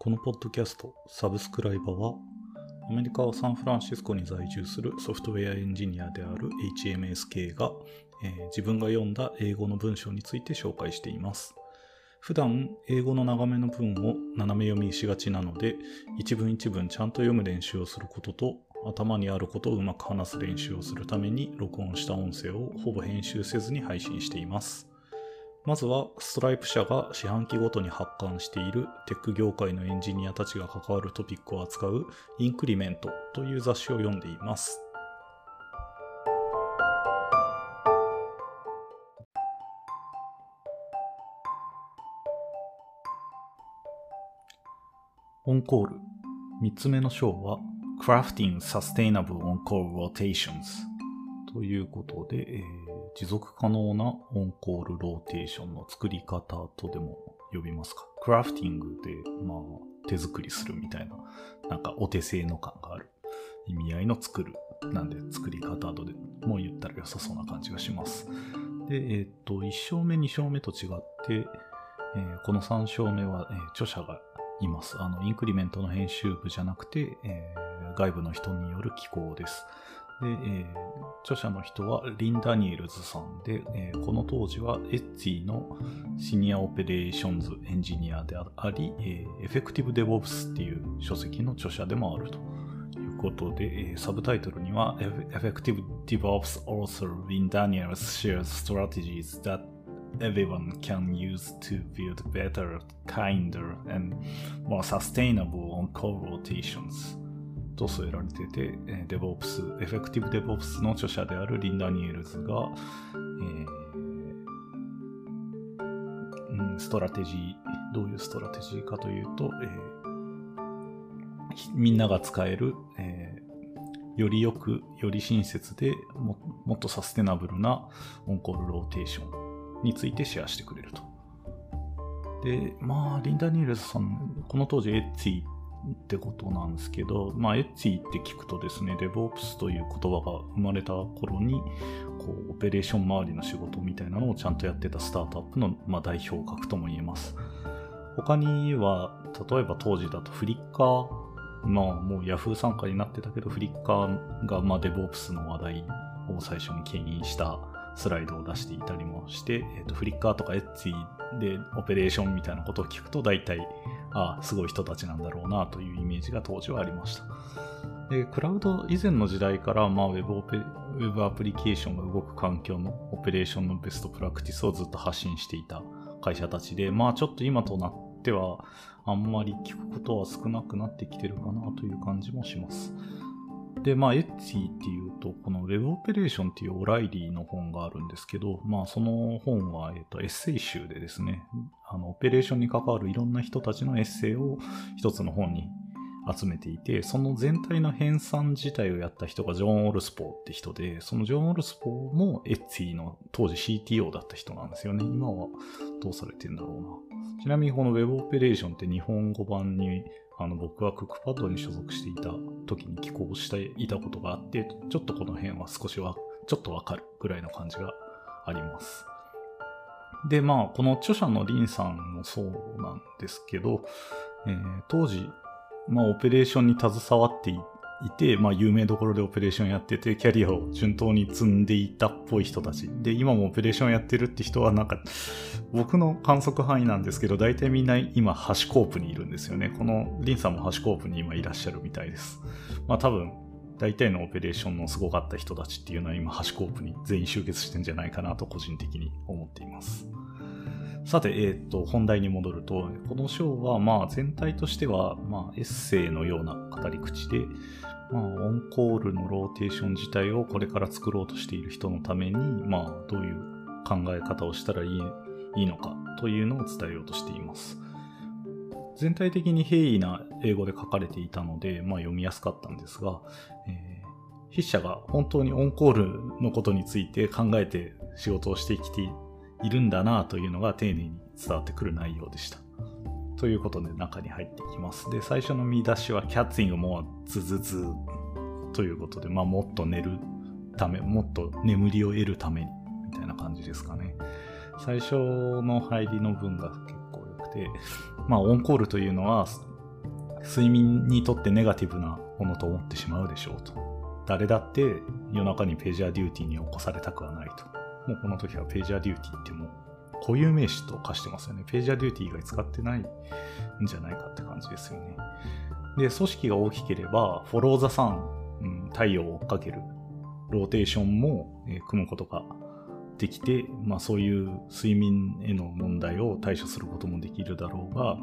このポッドキャスト、サブスクライバーは、アメリカ・サンフランシスコに在住するソフトウェアエンジニアである HMSK が、えー自分が読んだ英語の文章について紹介しています。普段、英語の長めの文を斜め読みしがちなので、一文一文ちゃんと読む練習をすることと、頭にあることをうまく話す練習をするために録音した音声をほぼ編集せずに配信しています。まずは、ストライプ社が四半期ごとに発刊しているテック業界のエンジニアたちが関わるトピックを扱うインクリメントという雑誌を読んでいます。オンコール。三つ目の章は、Crafting Sustainable On-Call Rotations ということで、えー持続可能なオンコールローテーションの作り方とでも呼びますか？ Crafting で、まあ、手作りするみたいな、なんかお手製の感がある意味合いの作る。なんで作り方とでも言ったら良さそうな感じがします。で、えーっと、1章目、2章目と違って、えーこの3章目は、えー著者がいます。あの、 Increment の編集部じゃなくて、えー外部の人による寄稿です。で、えー著者の人は Ryn Daniels さんで、えーこの当時は Etsy の Senior Operations Engineer であり、えー、 Effective DevOps っていう書籍の著者でもあるということで、えーサブタイトルには Effective DevOps Author Ryn Daniels shares strategies that everyone can use to build better, kinder, and more sustainable on-call rotations と添えられてて、えー DevOps、Effective DevOps の著者である Ryn Daniels が、えーうん、ストラテジー、どういうストラテジーかというと、えーみんなが使える、えーよりよく、より親切でも、もっとサステナブルなオンコールローテーションについてシェアしてくれると。で、まあ、 Ryn Daniels さん、この当時 Etsy ってことなんですけど、まあ、 Etsy って聞くとですね、DevOps という言葉が生まれた頃に、こう、オペレーション周りの仕事みたいなのをちゃんとやってたスタートアップの、まあ、代表格とも言えます。他には、例えば当時だとフリッカー、まあもう Yahoo 参加になってたけど、フリッカーがまあ DevOps の話題を最初に牽引したスライドを出していたりもして、えっとフリッカーとか Etsy でオペレーションみたいなことを聞くと大体、ああ、すごい人たちなんだろうなというイメージが当時はありました。で、クラウド以前の時代から、まあ、ウェブオペ、ウェブアプリケーションが動く環境のオペレーションのベストプラクティスをずっと発信していた会社たちで、まあ、ちょっと今となっては、あんまり聞くことは少なくなってきてるかなという感じもします。で、まあ、 Etsy っていうと、この Web オペレーションっていう O'Reilly の本があるんですけど、まあ、その本は、えっと、エッセイ集でですね、あの、オペレーションに関わるいろんな人たちのエッセイを一つの本に集めていて、その全体の編纂自体をやった人が John Allspaw って人で、その John Allspaw も Etsy の当時 CTO だった人なんですよね。今はどうされてんだろうな。ちなみにこの Web オペレーションって日本語版にあの僕はクックパッドに所属していた時に寄稿していたことがあって、ちょっとこの辺は少しは、ちょっとわかるぐらいの感じがあります。で、まあ、この著者のリンさんもそうなんですけど、えー当時、まあ、オペレーションに携わっていいて、まあ、有名どころでオペレーションやってて、キャリアを順当に積んでいたっぽい人たち。で、今もオペレーションやってるって人は、なんか、僕の観測範囲なんですけど、大体みんな今、 HashiCorp にいるんですよね。この、 Ryn さんも HashiCorp に今いらっしゃるみたいです。まあ、多分、大体のオペレーションのすごかった人たちっていうのは今、 HashiCorp に全員集結してんじゃないかなと個人的に思っています。さて、えっ、と、本題に戻ると、この章は、まあ、全体としては、まあ、エッセイのような語り口で、まあ、オンコールのローテーション自体をこれから作ろうとしている人のために、まあ、どういう考え方をしたらいいいいのかというのを伝えようとしています。全体的に平易な英語で書かれていたので、まあ、読みやすかったんですが、えー筆者が本当にオンコールのことについて考えて仕事をしてきているんだなというのが丁寧に伝わってくる内容でした。ということで中に入ってきます。で、最初の見出しはキャッツイングもズズズということで、まあもっと寝るため、もっと眠りを得るためにみたいな感じですかね。最初の入りの文が結構良くて、まあオンコールというのは、睡眠にとってネガティブなものと思ってしまうでしょうと。誰だって夜中にページャーデューティーに起こされたくはないと。もうこの時はページャーデューティーってもう固有名詞と化してますよね。ページャーデューティー以外使ってないんじゃないかって感じですよね。で、組織が大きければ、フォローザサン、うん、太陽を追っかける、ローテーションも、えー、組むことができて、まあそういう睡眠への問題を対処することもできるだろうが、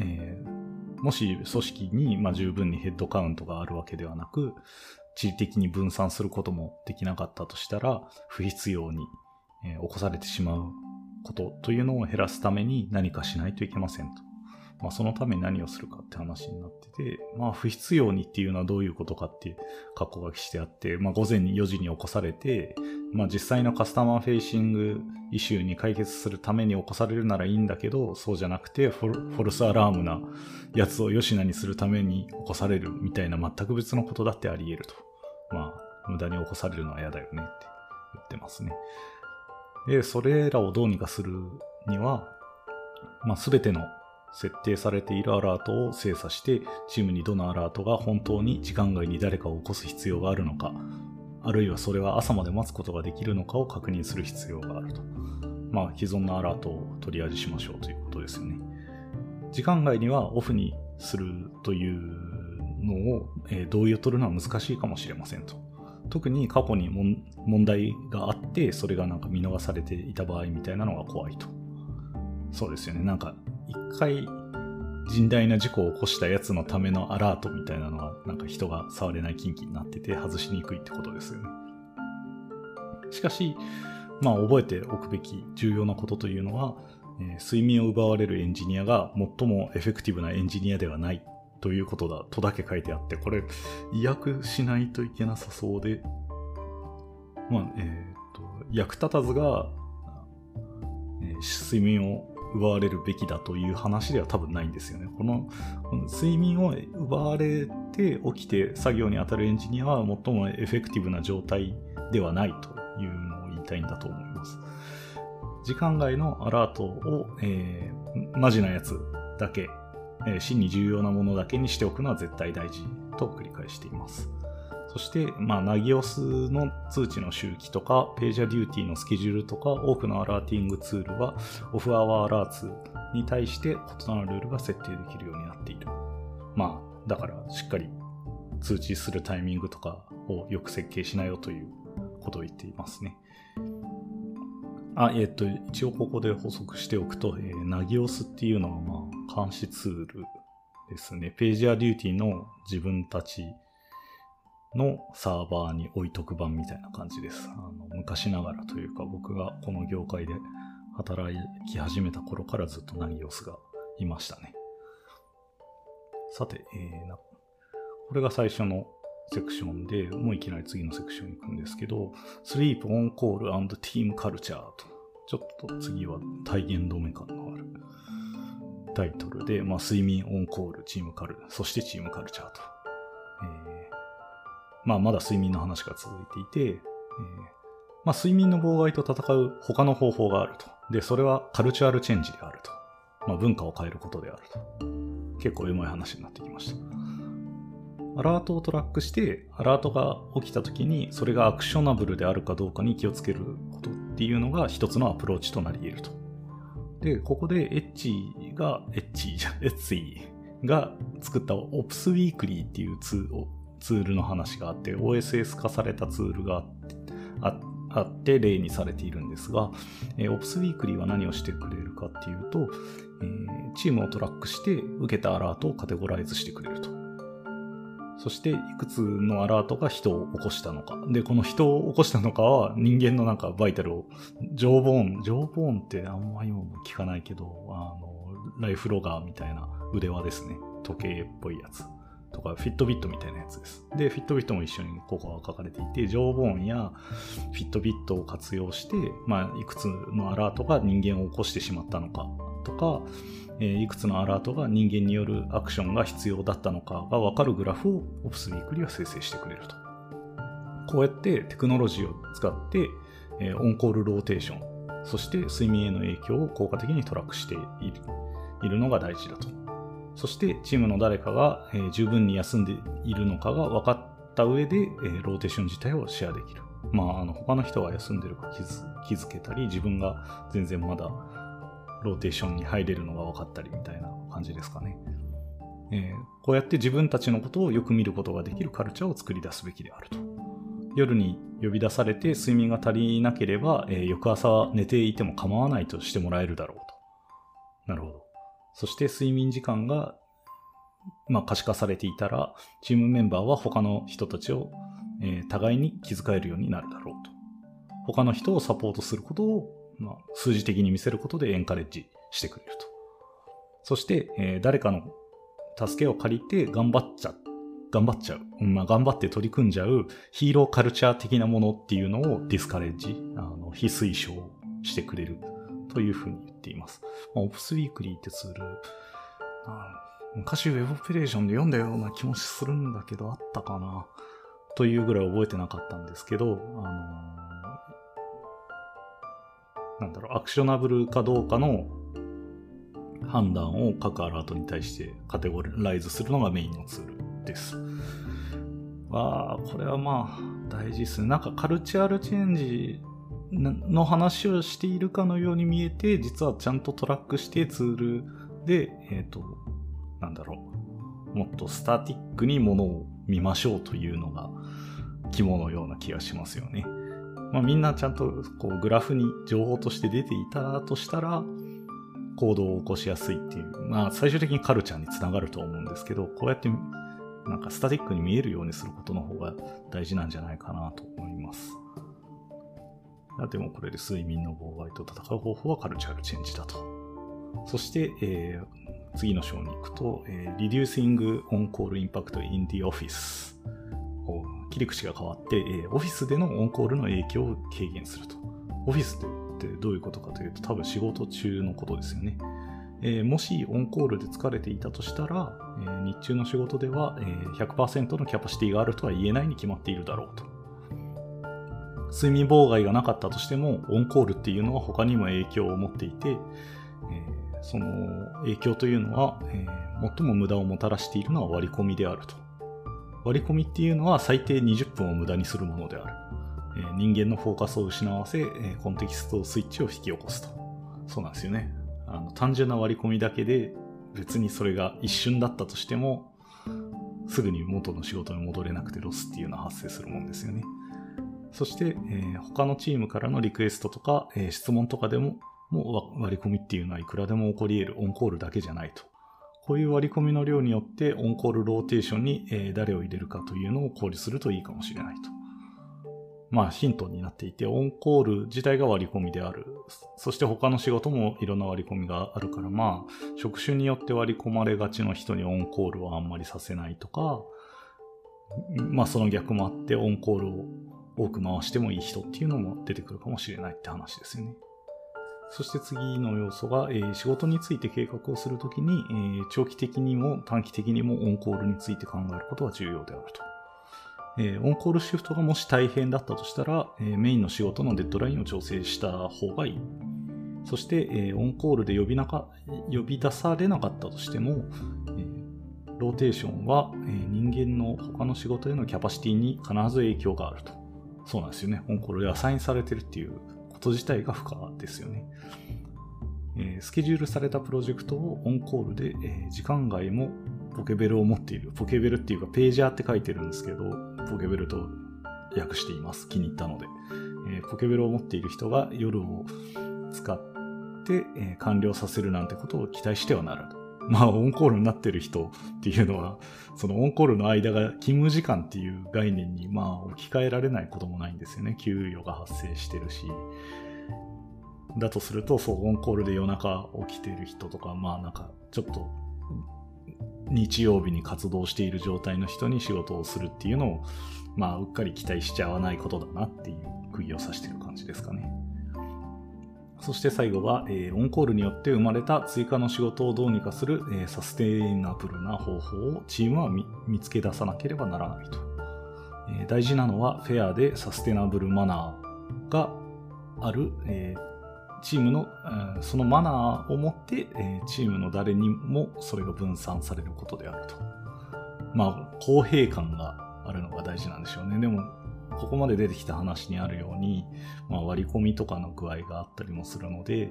えー、もし組織に、まあ、十分にヘッドカウントがあるわけではなく、地理的に分散することもできなかったとしたら、不必要に、えー、起こされてしまうことというのを減らすために何かしないといけませんと。まあ、そのために何をするかって話になってて、まあ、不必要にっていうのはどういうことかっていう格好書きしてあって、まあ、午前4時に起こされて、まあ、実際のカスタマーフェイシングイシューに解決するために起こされるならいいんだけど、そうじゃなくてフォルスアラームなやつを吉名にするために起こされるみたいな全く別のことだってあり得ると。まあ、無駄に起こされるのは嫌だよねって言ってますね。で、それらをどうにかするには、まあ、すべての設定されているアラートを精査して、チームにどのアラートが本当に時間外に誰かを起こす必要があるのか、あるいはそれは朝まで待つことができるのかを確認する必要があると。まあ、既存のアラートを取り味しましょうということですよね。時間外にはオフにするというのを、えー、同意を取るのは難しいかもしれませんと。特に過去に問題があって、それがなんか見逃されていた場合みたいなのが怖いと。そうですよね。なんか、一回甚大な事故を起こしたやつのためのアラートみたいなのは、なんか人が触れない近畿になってて外しにくいってことですよね。しかし、まあ覚えておくべき重要なことというのは、えー、睡眠を奪われるエンジニアが最もエフェクティブなエンジニアではないということだとだけ書いてあって、これ、意訳しないといけなさそうで、まあ、えっ、ー、と、役立たずが、えー、睡眠を奪われるべきだという話では多分ないんですよね。この、睡眠を奪われて起きて作業に当たるエンジニアは最もエフェクティブな状態ではないというのを言いたいんだと思います。時間外のアラートを、えー、マジなやつだけえー、真に重要なものだけにしておくのは絶対大事と繰り返しています。そして、まあ、ナギオスの通知の周期とか、ページャデューティーのスケジュールとか、多くのアラーティングツールは、オフアワーアラーツに対して異なるルールが設定できるようになっている。まあ、だから、しっかり通知するタイミングとかをよく設計しなよということを言っていますね。あ、えっ、と、一応ここで補足しておくと、えー、ナギオスっていうのは、まあ、監視ツールですね。ページアデューティの自分たちのサーバーに置いとく版みたいな感じです。あの昔ながらというか、僕がこの業界で働き始めた頃からずっとナギオスがいましたね。さて、えー、なこれが最初のセクションで、もういきなり次のセクションに行くんですけど、Sleep on Call and Team Culture と、ちょっと次は体現止め感のあるタイトルで、まあ、睡眠オンコール、チームカル、そしてチームカルチャーと。えー、まあ、まだ睡眠の話が続いていて、えー、まあ、睡眠の妨害と戦う他の方法があると。で、それはカルチュアルチェンジであると。まあ、文化を変えることであると。結構エモい話になってきました。アラートをトラックして、アラートが起きた時に、それがアクショナブルであるかどうかに気をつけることっていうのが一つのアプローチとなり得ると。で、ここでエッチが、エッチじゃ、エッツイが作った Ops Weekly っていうツールの話があって、OSS 化されたツールがあって例にされているんですが、えー、Ops Weekly は何をしてくれるかっていうと、えー、チームをトラックして受けたアラートをカテゴライズしてくれると。そしていくつのアラートが人を起こしたのか。で、この人を起こしたのかは人間のなんかバイタルを、ジョーボーン、ジョーボーンってあんまりも聞かないけど、あの、ライフロガーみたいな腕輪ですね。時計っぽいやつ。とか、フィットビットみたいなやつです。で、フィットビットも一緒にここは書かれていて、ジョーボーンやフィットビットを活用して、まあ、いくつのアラートが人間を起こしてしまったのかとか、えいくつのアラートが人間によるアクションが必要だったのかがわかるグラフを Ops ウィークリは生成してくれると。こうやってテクノロジーを使って、えオンコールローテーション、そして睡眠への影響を効果的にトラックしているいるのが大事だと。そしてチームの誰かが、えー十分に休んでいるのかが分かった上で、えーローテーション自体をシェアできる。まあ、あの他の人が休んでるか気づけたり、自分が全然まだローテーションに入れるのが分かったりみたいな感じですかね。えーこうやって自分たちのことをよく見ることができるカルチャーを作り出すべきであると。夜に呼び出されて睡眠が足りなければ、えー翌朝寝ていても構わないとしてもらえるだろうと。なるほど。そして睡眠時間が、まあ、可視化されていたら、チームメンバーは他の人たちを、えー互いに気遣えるようになるだろうと。他の人をサポートすることを、まあ、数字的に見せることで encourage してくれると。そして、えー誰かの助けを借りて頑張っちゃ、頑張っちゃう。まあ、頑張って取り組んじゃう hero culture 的なものっていうのを discourage、あの、非推奨してくれるというふうに言っています。ま、 Opsweekly ってツール、昔ウェブオペレーションで読んだような気もするんだけど、あったかなというぐらい覚えてなかったんですけど、あのなんだろう、アクショナブルかどうかの判断を各アラートに対してカテゴライズするのがメインのツールです。わあ、これはまあ大事ですね。なんかカルチャールチェンジの話をしているかのように見えて、実はちゃんとトラックしてツールで、えっ、と、なんだろう、もっとスタティックにものを見ましょうというのが肝のような気がしますよね。まあみんなちゃんとこうグラフに情報として出ていたとしたら、行動を起こしやすいっていう、まあ最終的にカルチャーにつながると思うんですけど、こうやってなんかスタティックに見えるようにすることの方が大事なんじゃないかなと思います。でもこれで睡眠の妨害と戦う方法はカルチャルチェンジだと。そして、えー次の章に行くと、えー Reducing On-Call Impact in the Office。切り口が変わって、えーオフィスでのオンコールの影響を軽減すると。オフィスってどういうことかというと、多分仕事中のことですよね。えーもしオンコールで疲れていたとしたら、えー日中の仕事では、えー100%のキャパシティがあるとは言えないに決まっているだろうと。睡眠妨害がなかったとしても、オンコールっていうのは他にも影響を持っていて、えーその影響というのは、えー最も無駄をもたらしているのは割り込みであると。割り込みっていうのは最低20分を無駄にするものである。えー人間のフォーカスを失わせ、えーコンテキストスイッチを引き起こすと。そうなんですよね。あの単純な割り込みだけで別にそれが一瞬だったとしても、すぐに元の仕事に戻れなくてロスっていうのは発生するもんですよね。そして、えー他のチームからのリクエストとか、えー質問とかでも、もう割り込みっていうのはいくらでも起こり得るオンコールだけじゃないと。こういう割り込みの量によってオンコールローテーションに、えー誰を入れるかというのを考慮するといいかもしれないと。まあヒントになっていて、オンコール自体が割り込みである。そして他の仕事もいろんな割り込みがあるから、まあ職種によって割り込まれがちの人にオンコールはあんまりさせないとか、まあその逆もあってオンコールを多く回してもいい人っていうのも出てくるかもしれないって話ですよね。そして次の要素が、えー仕事について計画をするときに、えー長期的にも短期的にもオンコールについて考えることが重要であると。えーオンコールシフトがもし大変だったとしたら、えメインの仕事のデッドラインを調整した方がいい。そして、えオンコールで呼びなか、呼び出されなかったとしても、えローテーションは、え人間の他の仕事へのキャパシティに必ず影響があると。そうなんですよね。オンコールでアサインされてるっていうこと自体が不可ですよね。えスケジュールされたプロジェクトをオンコールで、え時間外もポケベルを持っている。ポケベルっていうかページャーって書いてるんですけど、ポケベルと訳しています。気に入ったので。えポケベルを持っている人が夜を使って、え完了させるなんてことを期待してはならない。まあ、オンコールになってる人っていうのは、そのオンコールの間が勤務時間っていう概念に、まあ、置き換えられないこともないんですよね。給与が発生してるし。だとすると、そう、オンコールで夜中起きてる人とか、まあなんか、ちょっと、日曜日に活動している状態の人に仕事をするっていうのを、まあ、うっかり期待しちゃわないことだなっていう釘を刺してる感じですかね。そして最後は、えーオンコールによって生まれた追加の仕事をどうにかする、えーサステイナブルな方法をチームは見つけ出さなければならないと。えー大事なのはフェアでサステナブルマナーがある、えチームの、えそのマナーをもって、えチームの誰にもそれが分散されることであると。まあ、公平感があるのが大事なんでしょうね。でも、ここまで出てきた話にあるように、まあ、割り込みとかの具合があったりもするので、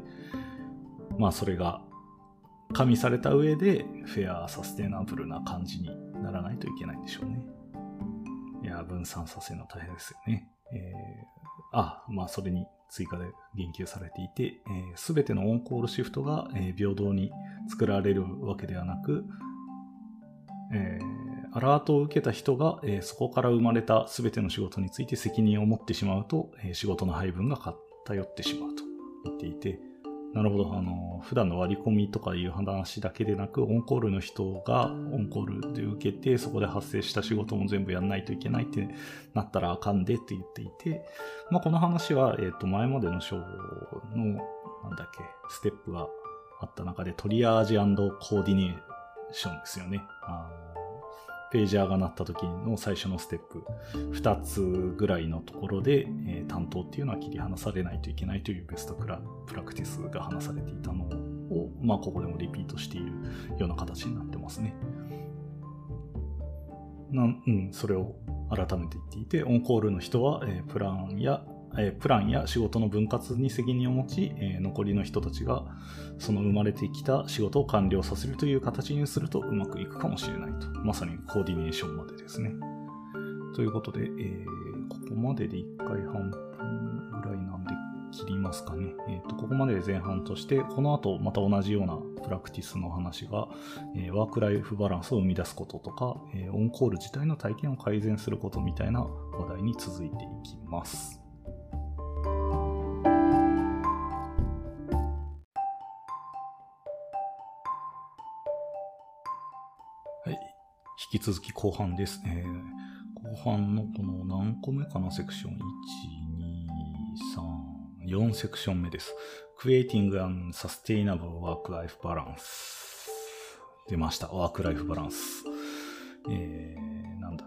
まあ、それが加味された上で、フェア、サステナブルな感じにならないといけないんでしょうね。いや、分散させるの大変ですよね。えー、あ、まあ、それに追加で言及されていて、す、え、べ、てのオンコールシフトが、えー、平等に作られるわけではなく、えー、アラートを受けた人が、え、そこから生まれたすべての仕事について責任を持ってしまうと、え、仕事の配分が偏ってしまうと言っていて、なるほど。あの、普段の割り込みとかいう話だけでなく、オンコールの人がオンコールで受けて、そこで発生した仕事も全部やんないといけないってなったらあかんでって言っていて、まあ、この話は、えっ、と、前までの章の、なんだっけ、ステップがあった中で、トリアージコーディネーションですよね。あのページャーが鳴った時の最初のステップ、2つぐらいのところで、えー、担当っていうのは切り離されないといけないというベストクラプラクティスが話されていたのを、まあ、ここでもリピートしているような形になってますね。なうん、それを改めて言っていて、オンコールの人は、えー、プランやプランや仕事の分割に責任を持ち、残りの人たちがその生まれてきた仕事を完了させるという形にするとうまくいくかもしれないと。まさにコーディネーションまでですね。ということで、えー、ここまでで1回半分ぐらいなんで切りますかね。え、ー、と、ここまでで前半として、この後また同じようなプラクティスの話が、えー、ワークライフバランスを生み出すこととか、えー、オンコール自体の体験を改善することみたいな話題に続いていきます。引き続き後半です。えー、後半のこの何個目かな？セクション ?1、2、3、4セクション目です。Creating and Sustaining Work-Life Balance 出ました。ワークライフバランス。えー、なんだ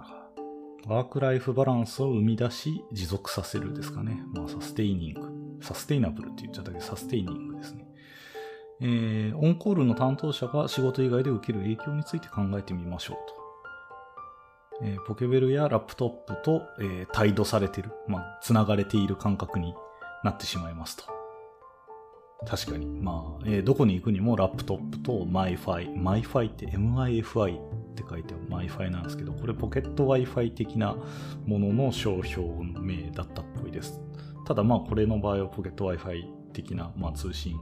ワークライフバランスを生み出し持続させるですかね。まあ、 sustaining。sustainable って言っちゃったけど、 sustaining ですね。えー、オンコールの担当者が仕事以外で受ける影響について考えてみましょうと。えー、ポケベルやラップトップと、えー、帯同されてる、まあ、繋がれている感覚になってしまいますと。確かに。まあ、えー、どこに行くにもラップトップと MiFi。MiFi って MIFI って書いて MiFi なんですけど、これポケット Wi-Fi 的なものの商標名だったっぽいです。ただまあこれの場合はポケット Wi-Fi 的な、まあ、通信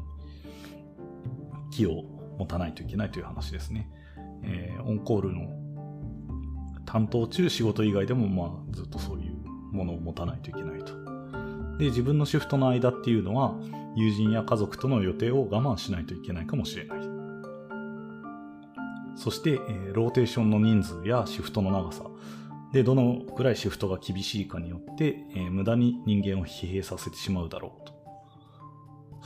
機を持たないといけないという話ですね。えー、オンコールの担当中仕事以外でもまあずっとそういうものを持たないといけないと。で、自分のシフトの間っていうのは友人や家族との予定を我慢しないといけないかもしれない。そして、えー、ローテーションの人数やシフトの長さで、どのくらいシフトが厳しいかによって、えー、無駄に人間を疲弊させてしまうだろうと。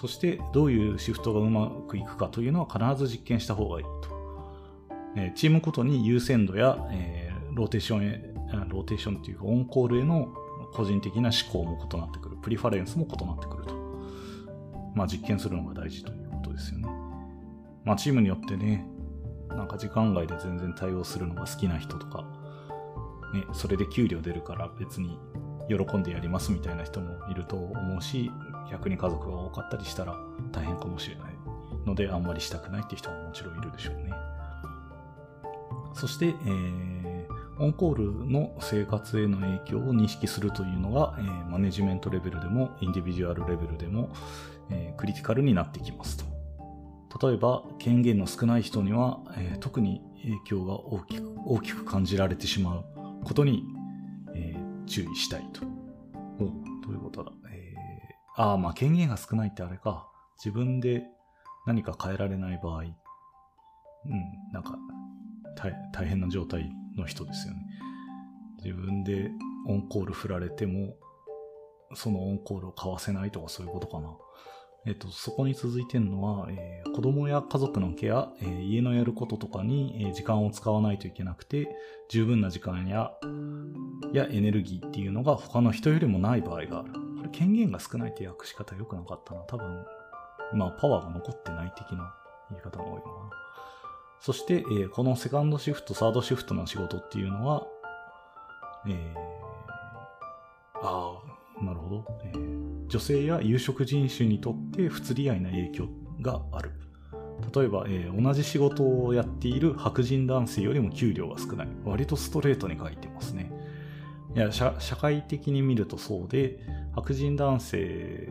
そして、どういうシフトがうまくいくかというのは必ず実験した方がいいと。えー、チームごとに優先度や、えローテーションへ、ローテーションっていうかオンコールへの個人的な嗜好も異なってくる。 preference も異なってくると。まあ実験するのが大事ということですよね。まあチームによってね、なんか時間外で全然対応するのが好きな人とか、ね、それで給料出るから別に喜んでやりますみたいな人もいると思うし、逆に家族が多かったりしたら大変かもしれないので、あんまりしたくないって人ももちろんいるでしょうね。そして、えーオンコールの生活への影響を認識するというのが、えー、マネジメントレベルでもインディビジュアルレベルでも、えー、クリティカルになってきますと。例えば、権限の少ない人には、えー、特に影響が大きく大きく感じられてしまうことに、え注意したいと。おどういうことだ？えああ、まあ権限が少ないってあれか。自分で何か変えられない場合、うん、なんか大変な状態の人ですよね。自分でオンコール振られても、そのオンコールを交わせないとかそういうことかな。えっと、そこに続いてるのは、えー、子供や家族のケア、えー、家のやることとかに、えー、時間を使わないといけなくて、十分な時間や、やエネルギーっていうのが他の人よりもない場合がある。これ権限が少ないって訳し方良くなかったな。多分、まあ、パワーが残ってない的な言い方が多いのかな。そして、えーこのセカンドシフト、サードシフトの仕事っていうのは、えー、ああ、なるほど、えー女性や有色人種にとって不釣り合いな影響がある。例えば、えー同じ仕事をやっている白人男性よりも給料が少ない。割とストレートに書いてますね。いや社社会的に見るとそうで、白人男性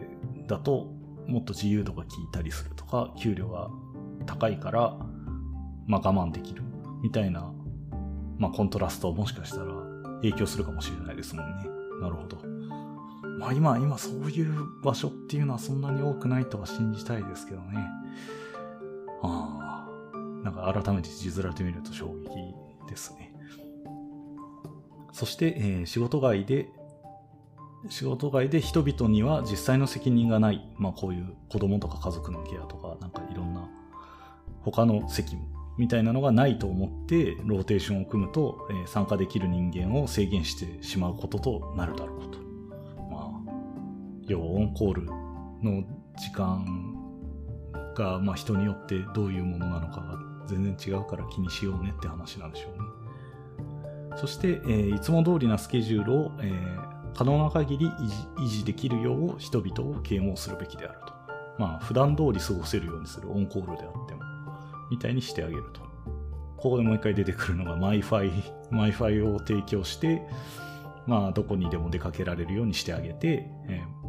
だともっと自由度が効いたりするとか、給料が高いから、まあ我慢できるみたいな、まあコントラストはもしかしたら影響するかもしれないですもんね。なるほど。まあ今、今そういう場所っていうのはそんなに多くないとは信じたいですけどね。ああ、なんか改めて字面で見ると衝撃ですね。そして、えー仕事外で、仕事外で人々には実際の責任がない。まあこういう子供とか家族のケアとか、なんかいろんな他の責務みたいなのがないと思ってローテーションを組むと、えー参加できる人間を制限してしまうこととなるだろうと。まあ、要はオンコールの時間が、まあ、人によってどういうものなのかが全然違うから気にしようねって話なんでしょうね。そして、えーいつも通りなスケジュールを、えー可能な限り維持維持できるよう人々を啓蒙するべきであると。まあ、普段通り過ごせるようにするオンコールであっても、みたいにしてあげると。ここでもう一回出てくるのが MyFi、MyFi を提供して、まあ、どこにでも出かけられるようにしてあげて、えー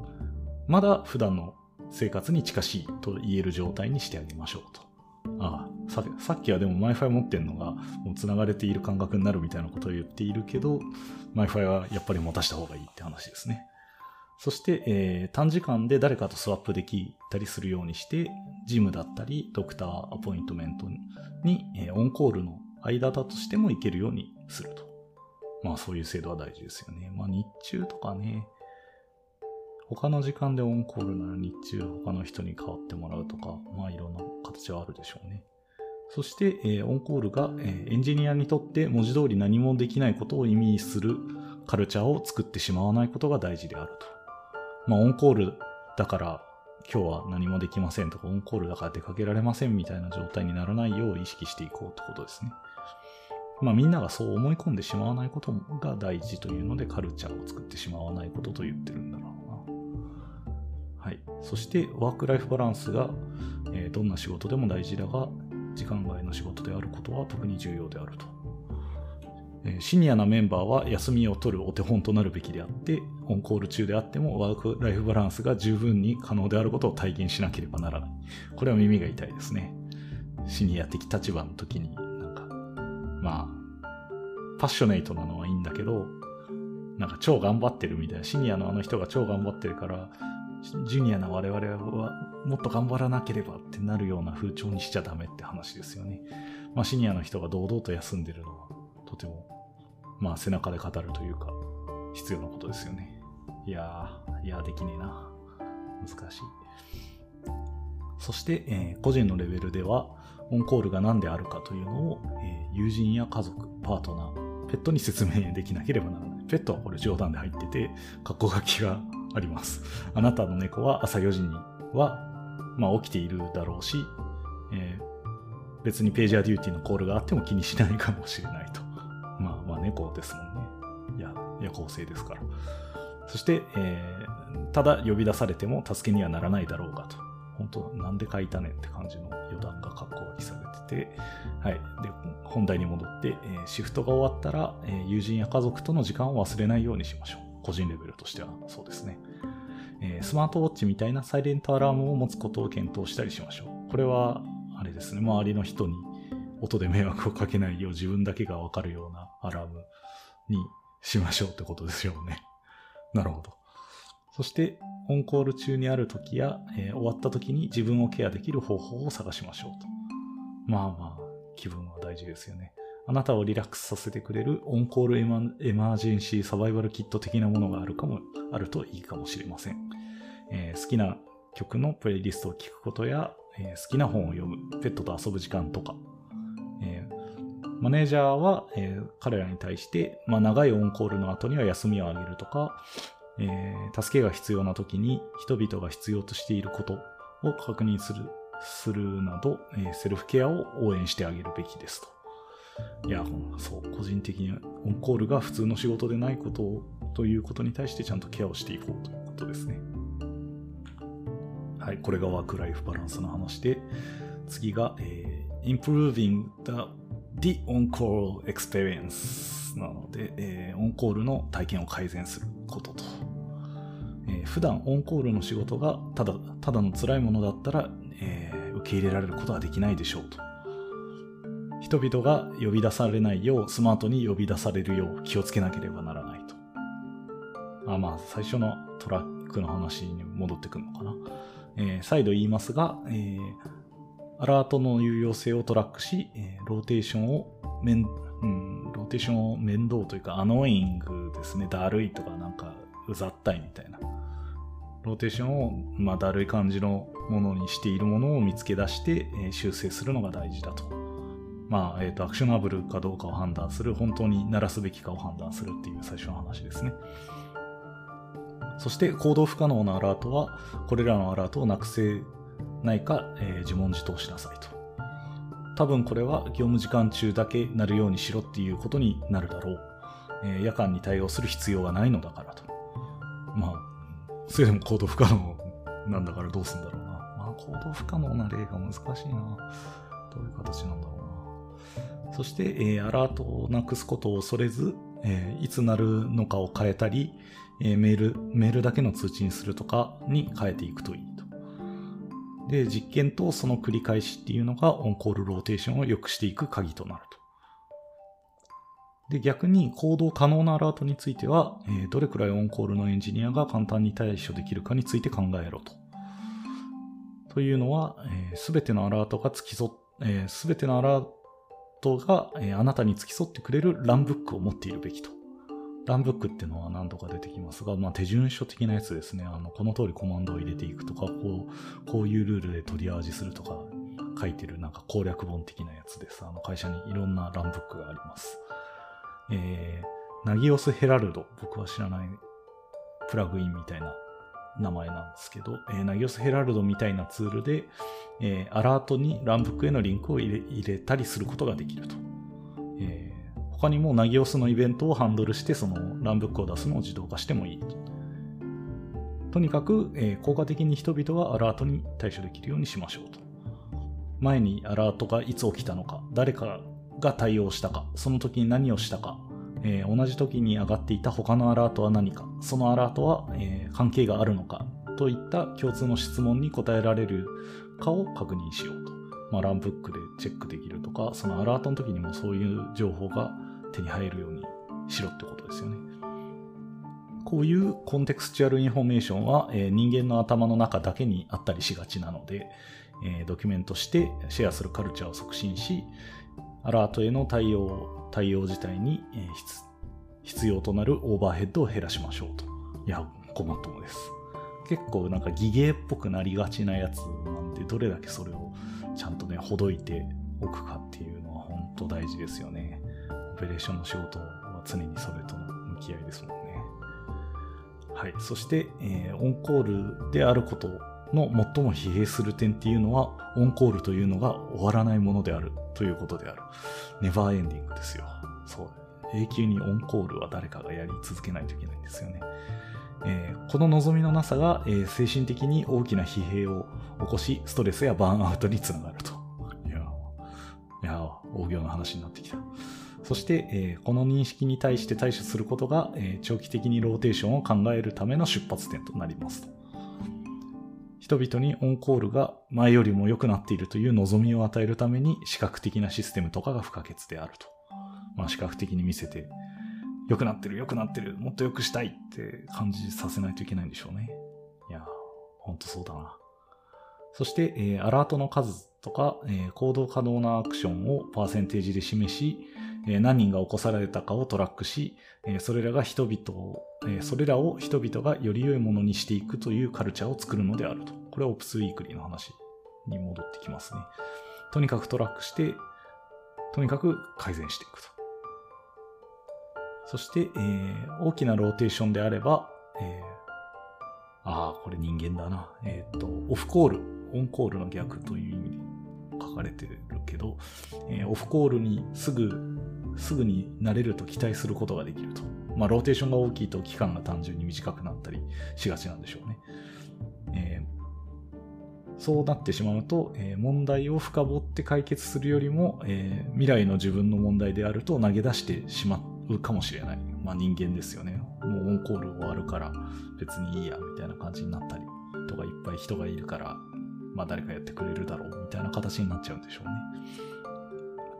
まだ普段の生活に近しいと言える状態にしてあげましょうと。ああささっきはでも MyFi 持ってんのがもう繋がれている感覚になるみたいなことを言っているけど MyFi はやっぱり持たした方がいいって話ですね。そして、えー短時間で誰かとスワップできたりするようにして、ジムだったり、ドクターアポイントメントに、えーオンコールの間だとしても行けるようにすると。まあそういう制度は大事ですよね。まあ日中とかね、他の時間でオンコールなら日中他の人に代わってもらうとか、まあいろんな形はあるでしょうね。そして、えーオンコールが、えーエンジニアにとって文字通り何もできないことを意味するカルチャーを作ってしまわないことが大事であると。まあオンコールだから今日は何もできませんとか、オンコールだから出かけられませんみたいな状態にならないよう意識していこうってことですね。まあみんながそう思い込んでしまわないことが大事というのでカルチャーを作ってしまわないことと言ってるんだろうな。はい。そしてワークライフバランスが、えーどんな仕事でも大事だが、時間外の仕事であることは特に重要であると。シニアなメンバーは休みを取るお手本となるべきであって、オンコール中であってもワークライフバランスが十分に可能であることを体現しなければならない。これは耳が痛いですね。シニア的立場の時に、なんか、まあ、パッショネイトなのはいいんだけど、なんか超頑張ってるみたいな、シニアのあの人が超頑張ってるから、ジュニアな我々はもっと頑張らなければってなるような風潮にしちゃダメって話ですよね。まあシニアの人が堂々と休んでるのはとても、まあ背中で語るというか、必要なことですよね。いやー、いやできねえな。難しい。そして、えー個人のレベルでは、オンコールが何であるかというのを、えー友人や家族、パートナー、ペットに説明できなければならない。ペットはこれ冗談で入ってて、格好書きがあります。あなたの猫は朝4時には、まあ起きているだろうし、えー別にページャーデューティーのコールがあっても気にしないかもしれないと。猫ですもんね。いや、夜行性ですから。そして、えーただ呼び出されても助けにはならないだろうがと。本当なんで書いたねって感じの余談が格好書きされてて、はい。で、本題に戻って、えーシフトが終わったら、えー友人や家族との時間を忘れないようにしましょう。個人レベルとしてはそうですね。えスマートウォッチみたいなサイレントアラームを持つことを検討したりしましょう。これは、あれですね、周りの人に音で迷惑をかけないよう自分だけがわかるようなアラームにしましょうってことですよね。なるほど。そして、オンコール中にある時や、えー終わった時に自分をケアできる方法を探しましょうと。まあまあ、気分は大事ですよね。あなたをリラックスさせてくれるオンコールエマージェンシーサバイバルキット的なものがあるかも、あるといいかもしれません。えー好きな曲のプレイリストを聴くことや、えー好きな本を読む、ペットと遊ぶ時間とか、マネージャーは、えー彼らに対して、まあ、長いオンコールの後には休みをあげるとか、えー助けが必要な時に人々が必要としていることを確認する、するなど、えセルフケアを応援してあげるべきですと。いや、そう、個人的にオンコールが普通の仕事でないことを、ということに対してちゃんとケアをしていこうということですね。はい、これがワークライフバランスの話で、次が、えー improving the, the on-call experience なので、えーオンコールの体験を改善することと。えー普段オンコールの仕事がただただの辛いものだったら、えー受け入れられることはできないでしょうと。人々が呼び出されないようスマートに呼び出されるよう気をつけなければならないと。あまあ、最初のトラックの話に戻ってくるのかな。えー再度言いますが、えーアラートの有用性をトラックし、えーローテーションを面、うん、ローテーションを面倒というか、 annoying ですね。だるいとか、なんか、うざったいみたいな。ローテーションを、まあ、だるい感じのものにしているものを見つけ出して、えー修正するのが大事だと。まあ、えっ、と、アクショナブルかどうかを判断する、本当に鳴らすべきかを判断するっていう最初の話ですね。そして、行動不可能なアラートは、これらのアラートをなくせないか、えー自問自答しなさいと。多分これは業務時間中だけなるようにしろっていうことになるだろう。えー夜間に対応する必要がないのだからと。まあ、それでも行動不可能なんだからどうすんだろうな。まあ、行動不可能な例が難しいな。どういう形なんだろうな。そして、えーアラートをなくすことを恐れず、えーいつ鳴るのかを変えたり、えメール、メールだけの通知にするとかに変えていくといい。で、実験とその繰り返しっていうのがオンコールローテーションを良くしていく鍵となると。で、逆に行動可能なアラートについては、えーどれくらいオンコールのエンジニアが簡単に対処できるかについて考えろと。というのは、す、べ、てのアラートが付き添っ、えす、べてのアラートが、えーあなたに付き添ってくれるランブックを持っているべきと。ランブックっていうのは何度か出てきますが、まあ、手順書的なやつですね。あの、この通りコマンドを入れていくとか、こう、こういうルールでトリアージするとか書いてるなんか攻略本的なやつです。あの、会社にいろんなランブックがあります。えー、ナギオスヘラルド。僕は知らないプラグインみたいな名前なんですけど、えー、ナギオスヘラルドみたいなツールで、えーアラートにランブックへのリンクを入れ入れたりすることができると。他にもナギオスのイベントをハンドルして、そのランブックを出すのを自動化してもいい。とにかく、え効果的に人々がアラートに対処できるようにしましょうと。前にアラートがいつ起きたのか、誰かが対応したか、その時に何をしたか、えー同じ時に上がっていた他のアラートは何か、そのアラートは、えー関係があるのか、といった共通の質問に答えられるかを確認しようと。まあ、ランブックでチェックできるとか、そのアラートの時にもそういう情報が手に入るようにしろってことですよね。こういう contextual information は、えー人間の頭の中だけにあったりしがちなので、えードキュメントしてシェアするカルチャーを促進し、アラートへの対応、対応自体に、えー必要となるオーバーヘッドを減らしましょうと。いや、ごもっともです。結構なんか擬芸っぽくなりがちなやつなんで、どれだけそれをちゃんとね、ほどいておくかっていうのは本当大事ですよね。オペレーションの仕事は常にそれとの向き合いですもんね。はい。そして、えーオンコールであることの最も疲弊する点っていうのは、オンコールというのが終わらないものであるということである。ネバーエンディングですよ。そう。永久にオンコールは誰かがやり続けないといけないんですよね。えーこの望みのなさが、えー精神的に大きな疲弊を起こし、ストレスやバーンアウトにつながると。いやー、いや大行の話になってきた。そして、えーこの認識に対して対処することが、えー長期的にローテーションを考えるための出発点となります。人々にオンコールが前よりも良くなっているという望みを与えるために視覚的なシステムとかが不可欠であると。まあ視覚的に見せて、良くなってる、良くなってる、もっと良くしたいって感じさせないといけないんでしょうね。いや、ほんとそうだな。そして、えーアラートの数とか、えー行動可能なアクションをパーセンテージで示し、何人が起こされたかをトラックし、えーそれらが人々を、えーそれらを人々がより良いものにしていくというカルチャーを作るのであると。これは Opsweekly の話に戻ってきますね。とにかくトラックして、とにかく改善していくと。そして、えー大きなローテーションであれば、えーああ、これ人間だな。えっ、と、 off-call、オンコールの逆という意味で書かれてるけど、えー、 off-call にすぐ、すぐになれると期待することができると。まあ、ローテーションが大きいと期間が単純に短くなったりしがちなんでしょうね。えー、そうなってしまうと、えー、問題を深掘って解決するよりも、えー、未来の自分の問題であると投げ出してしまうかもしれない。まあ人間ですよね。もうオンコール終わるから別にいいや、みたいな感じになったりとかいっぱい人がいるから、まあ誰かやってくれるだろう、みたいな形になっちゃうんでしょうね。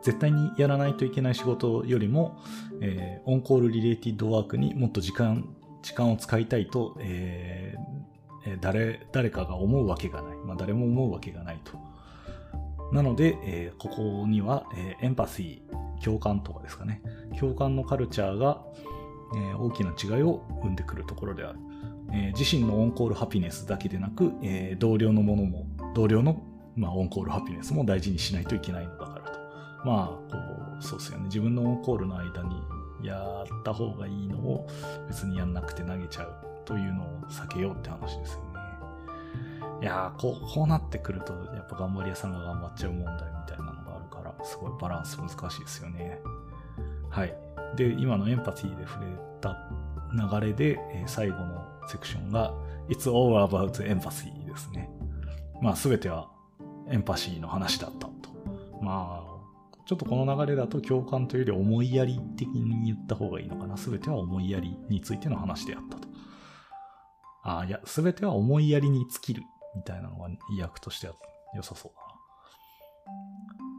絶対にやらないといけない仕事よりも、えー、 on-call related work にもっと時間、時間を使いたいと、えー、誰、誰かが思うわけがない。まあ誰も思うわけがないと。なので、えー、ここには、えー、エンパシー、共感とかですかね。共感のカルチャーが、えー、大きな違いを生んでくるところである。えー、自身のオンコールハピネスだけでなく、えー、同僚のものも、同僚の、まあ、オンコールハピネスも大事にしないといけないのだから。まあ、こう、そうですよね。自分のコールの間にやった方がいいのを別にやんなくて投げちゃうというのを避けようって話ですよね。いやー、こう、こうなってくると、やっぱ頑張り屋さんが頑張っちゃう問題みたいなのがあるから、すごいバランス難しいですよね。はい。で、今のエンパティで触れた流れで、えー、最後のセクションが It's all about empathy ですね。まあ全てはエンパシーの話だったと。まあ、ちょっとこの流れだと共感というより思いやり的に言った方がいいのかな。全ては思いやりについての話であったと。ああ、いや、全ては思いやりに尽きるみたいなのが意訳としては良さそうだ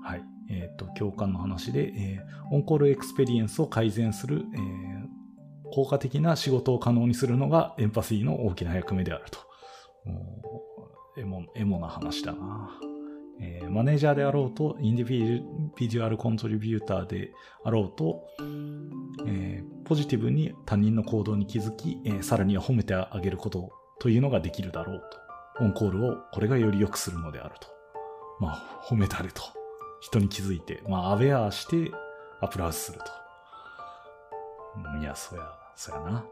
な。はい。えっ、ー、と、共感の話で、えー、 on-call experience を改善する、えー、効果的な仕事を可能にするのがエンパシーの大きな役目であると。エモ、エモな話だな。えー、マネージャーであろうと、インディビジュアルコントリビューターであろうと、えー、ポジティブに他人の行動に気づき、えー、さらには褒めてあげることというのができるだろうと。オンコールをこれがより良くするのであると。まあ、褒めたれと。人に気づいて、まあ、アウェアしてアプラウスすると。いや、そや、そやな。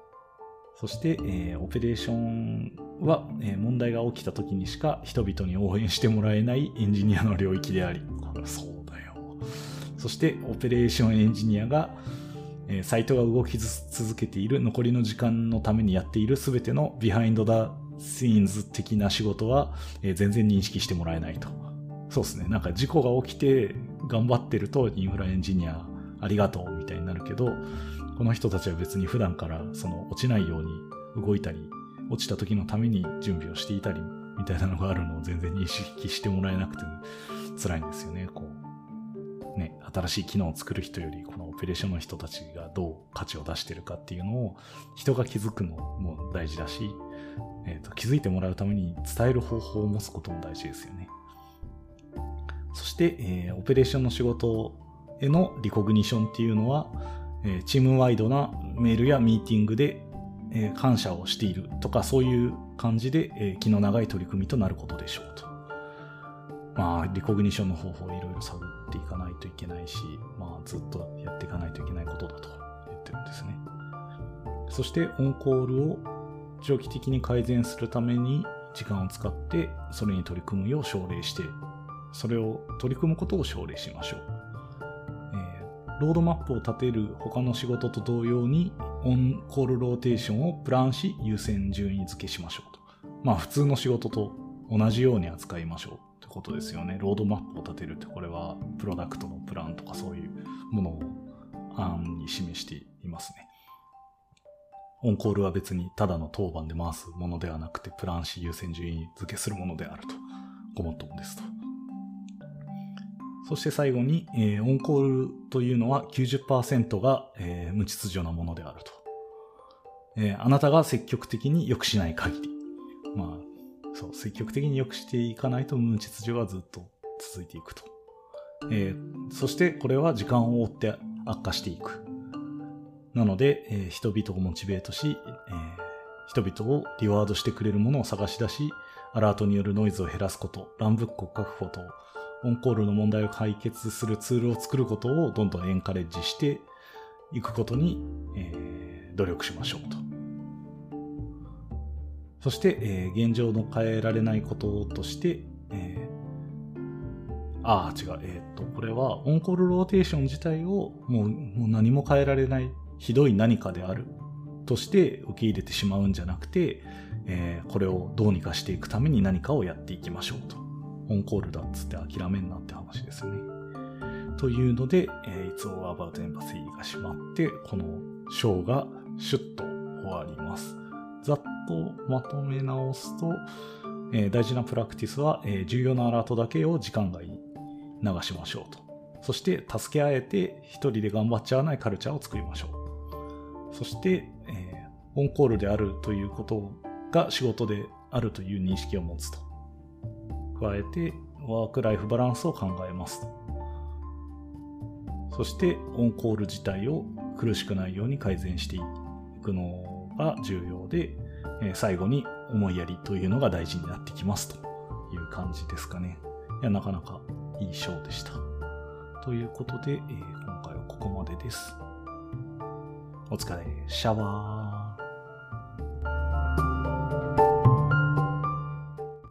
そして、えー、オペレーションは、えー、問題が起きた時にしか人々に応援してもらえないエンジニアの領域であり、そうだよ。そして、オペレーションエンジニアが、えー、サイトが動き続けている残りの時間のためにやっている全ての behind the scenes 的な仕事は、えー、全然認識してもらえないと。そうですね。なんか事故が起きて頑張ってるとインフラエンジニアありがとうみたいになるけど、この人たちは別に普段からその落ちないように動いたり、落ちた時のために準備をしていたり、みたいなのがあるのを全然認識してもらえなくて辛いんですよね。こう、ね、新しい機能を作る人より、このオペレーションの人たちがどう価値を出してるかっていうのを人が気づくのも大事だし、えーと、気づいてもらうために伝える方法を持つことも大事ですよね。そして、えー、オペレーションの仕事へのリコグニションっていうのは、えチームワイドなメールやミーティングで、え感謝をしているとか、そういう感じで、え気の長い取り組みとなることでしょうと。まあ、リコグニションの方法をいろいろ探っていかないといけないし、まあ、ずっとやっていかないといけないことだと言ってるんですね。そして、オンコールを長期的に改善するために時間を使って、それに取り組むよう奨励して、それを取り組むことを奨励しましょう。ロードマップを立てる他の仕事と同様に、オンコールローテーションをプランし優先順位付けしましょうと。まあ普通の仕事と同じように扱いましょうってことですよね。ロードマップを立てるってこれはプロダクトのプランとかそういうものを暗に示していますね。オンコールは別にただの当番で回すものではなくて、プランし優先順位付けするものであると、ごもっともですと。そして最後に、えー、オンコールというのは90%が、えー、無秩序なものであると。えー、あなたが積極的に良くしない限り。まあ、そう、積極的に良くしていかないと無秩序はずっと続いていくと。えー、そしてこれは時間を追って悪化していく。なので、えー、人々をモチベートし、えー、人々をリワードしてくれるものを探し出し、アラートによるノイズを減らすこと、ランブックを確保と、オンコールの問題を解決するツールを作ることをどんどんエンカレッジしていくことに、えー、努力しましょうと。そして、えー、現状の変えられないこととして、えー、ああ、違う。えっ、と、これはオンコールローテーション自体をもうもう何も変えられないひどい何かであるとして受け入れてしまうんじゃなくて、えー、これをどうにかしていくために何かをやっていきましょうと。オンコールだっつって諦めんなって話ですよね。というので、えー、It's All About Empathy が閉まって、このショーがシュッと終わります。ざっとまとめ直すと、えー、大事なプラクティスは、えー、重要なアラートだけを時間外に流しましょうと。そして助け合えて一人で頑張っちゃわないカルチャーを作りましょう。そして、えー、オンコールであるということが仕事であるという認識を持つと。加えて、ワークライフバランスを考えます。そして、オンコール自体を苦しくないように改善していくのが重要で、え最後に思いやりというのが大事になってきますという感じですかね。いや、なかなかいいショーでした。ということで、え、今回はここまでです。お疲れ、シャワー。